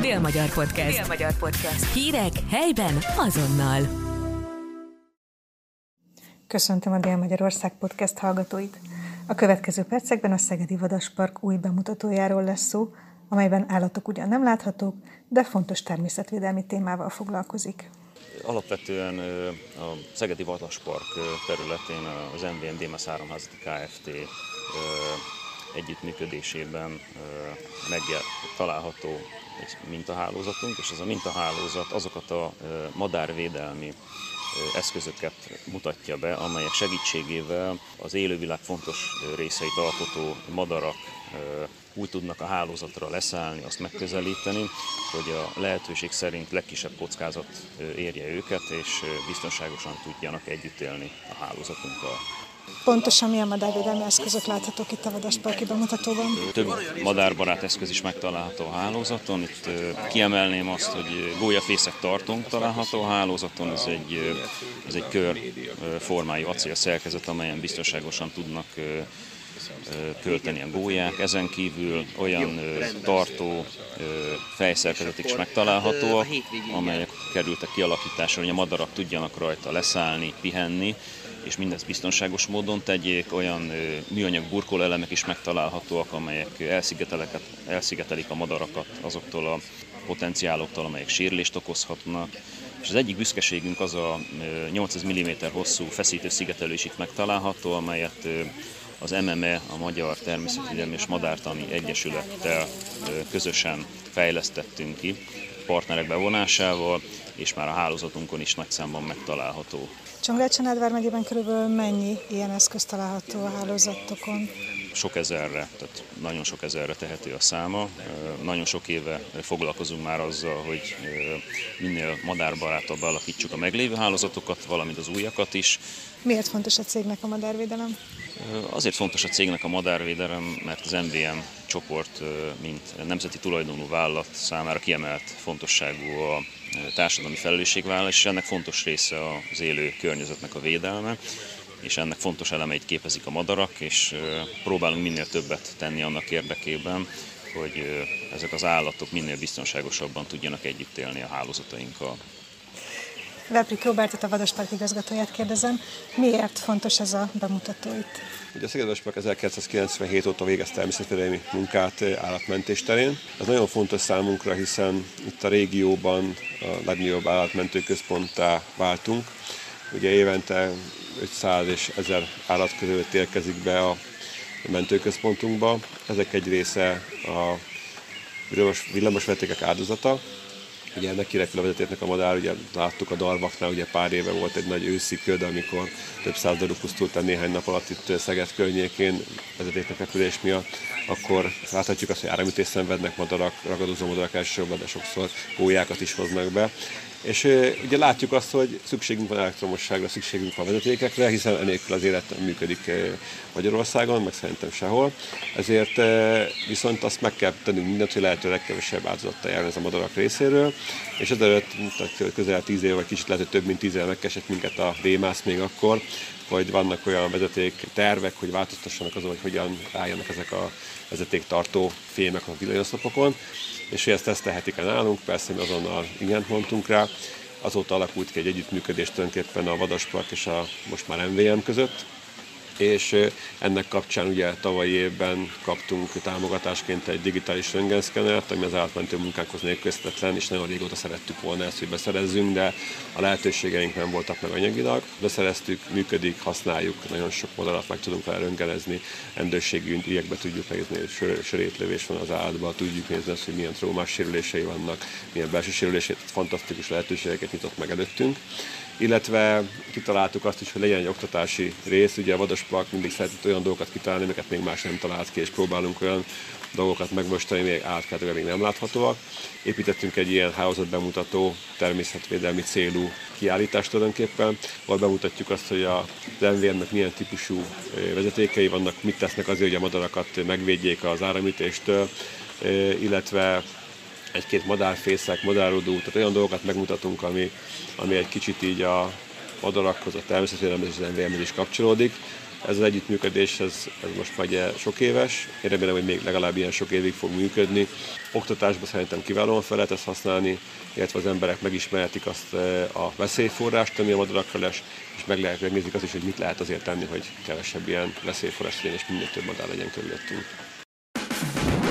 Dél-Magyar Podcast. Dél-Magyar Podcast. Hírek helyben azonnal. Köszöntöm a Dél-Magyarország Podcast hallgatóit. A következő percekben a Szegedi Vadaspark új bemutatójáról lesz szó, amelyben állatok ugyan nem láthatók, de fontos természetvédelmi témával foglalkozik. Alapvetően a Szegedi Vadaspark területén az MVM Démes Áramházati Kft. Együttműködésében megtalálható egy mintahálózatunk, és ez a mintahálózat azokat a madárvédelmi eszközöket mutatja be, amelyek segítségével az élővilág fontos részeit alkotó madarak úgy tudnak a hálózatra leszállni, azt megközelíteni, hogy a lehetőség szerint legkisebb kockázat érje őket, és biztonságosan tudjanak együtt élni a hálózatunkkal. Pontosan milyen madárvédelmi eszközök láthatók itt a Vadasparki bemutatóban? Több madárbarát eszköz is megtalálható a hálózaton. Itt kiemelném azt, hogy gólyafészek tartónk található a hálózaton. Ez egy, ez egy kör formájú acél szerkezet, amelyen biztonságosan tudnak költeni a gólyák. Ezen kívül olyan tartó fejszerkezetek is megtalálhatóak, amelyek kerültek kialakításra, hogy a madarak tudjanak rajta leszállni, pihenni, és mindezt biztonságos módon tegyék. Olyan műanyag burkolóelemek is megtalálhatóak, amelyek elszigetelik a madarakat azoktól a potenciáloktól, amelyek sérülést okozhatnak. És az egyik büszkeségünk az a 800 mm hosszú feszítő szigetelő is itt megtalálható, amelyet az MME, a Magyar Természetvédelmi és Madártani Egyesülettel közösen fejlesztettünk ki partnerek bevonásával, és már a hálózatunkon is nagy számban megtalálható. Csongrád-Csanádvár megyében körülbelül mennyi ilyen eszköz található a hálózatokon? Sok ezerre, tehát nagyon sok ezerre tehető a száma. Nagyon sok éve foglalkozunk már azzal, hogy minél madárbarátabb alakítsuk a meglévő hálózatokat, valamint az újakat is. Miért fontos a cégnek a madárvédelem? Azért fontos a cégnek a madárvédelem, mert az MVM csoport, mint nemzeti tulajdonú vállalat számára kiemelt fontosságú a társadalmi felelősségvállalás, és ennek fontos része az élő környezetnek a védelme, és ennek fontos elemeit képezik a madarak, és próbálunk minél többet tenni annak érdekében, hogy ezek az állatok minél biztonságosabban tudjanak együtt élni a hálózatainkkal. Veprik Robertet, a Vadaspark igazgatóját kérdezem, miért fontos ez a bemutató itt? Ugye a Szegedvadaspark 1997 óta végez természetvédelmi munkát állatmentés terén. Ez nagyon fontos számunkra, hiszen itt a régióban a legnagyobb állatmentőközponttá váltunk. Ugye évente 500 és 1000 állat között érkezik be a mentőközpontunkba. Ezek egy része a villamosvetékek áldozata, Ugye ennek kirepül a vezetéknek a madár, ugye láttuk a darvaknál, ugye pár éve volt egy nagy őszi köd, amikor több száz darab pusztult néhány nap alatt itt Szeged környékén vezetéknek repülés miatt, akkor láthatjuk azt, hogy áramütés szenvednek madarak, ragadozó madarak elsősorban, de sokszor gólyákat is hoznak be. És ugye látjuk azt, hogy szükségünk van elektromosságra, szükségünk van vezetékekre, hiszen enélkül az élet nem működik Magyarországon, meg szerintem sehol. Ezért viszont azt meg kell tennünk mindent, hogy lehető legkevesebb áldozattal járni ez a madarak részéről. És ezelőtt, közel tíz év, vagy kicsit lehet, hogy több mint tíz éve megkeresett minket a Démász még akkor, hogy vannak olyan vezeték tervek, hogy változtassanak azon, hogy hogyan álljanak ezek a vezetéktartó fémek a villanyoszlopokon és hogy ezt tesztelhetik el nálunk, persze mi azonnal igent mondtunk rá. Azóta alakult ki egy együttműködés tulajdonképpen a Vadaspark és a most már MVM között, és ennek kapcsán ugye tavalyi évben kaptunk támogatásként egy digitális röntgenszkenert, ami az átmentő munkánkhoz nélkülözhetetlen, és nagyon régóta szerettük volna ezt, hogy beszerezzünk, de a lehetőségeink nem voltak meg anyagilag. Beszereztük, működik, használjuk, nagyon sok modellat meg tudunk vele röntgenezni, rendőrségi ügyekbe tudjuk nézni, sör, sörétlövés van az állatban, tudjuk nézni azt, hogy milyen traumás sérülései vannak, milyen belső sérülései, fantasztikus lehetőségeket nyitott meg előttünk illetve kitaláltuk azt is, hogy legyen egy oktatási rész. Ugye a Vadaspark mindig szeretett olyan dolgokat kitalálni, amiket még más nem talált ki, és próbálunk olyan dolgokat megmosítani, még átkeltően még nem láthatóak. Építettünk egy ilyen hálózat bemutató természetvédelmi célú kiállítást tulajdonképpen, ahol bemutatjuk azt, hogy a MVM-nek milyen típusú vezetékei vannak, mit tesznek azért, hogy a madarakat megvédjék az áramütéstől, illetve egy-két madárfészek, madárodó, tehát olyan dolgokat megmutatunk, ami, ami egy kicsit így a madarakhoz, a természetvédelemhez és az is kapcsolódik. Ez az együttműködés, ez, ez most már sok éves. Én remélem, hogy még legalább ilyen sok évig fog működni. Oktatásban szerintem kiválóan fel lehet ezt használni, illetve az emberek megismerhetik azt a veszélyforrást, ami a madarakra lesz, és meg lehet megnézni azt is, hogy mit lehet azért tenni, hogy kevesebb ilyen veszélyforrás legyen, és minél több madár legyen körülöttünk.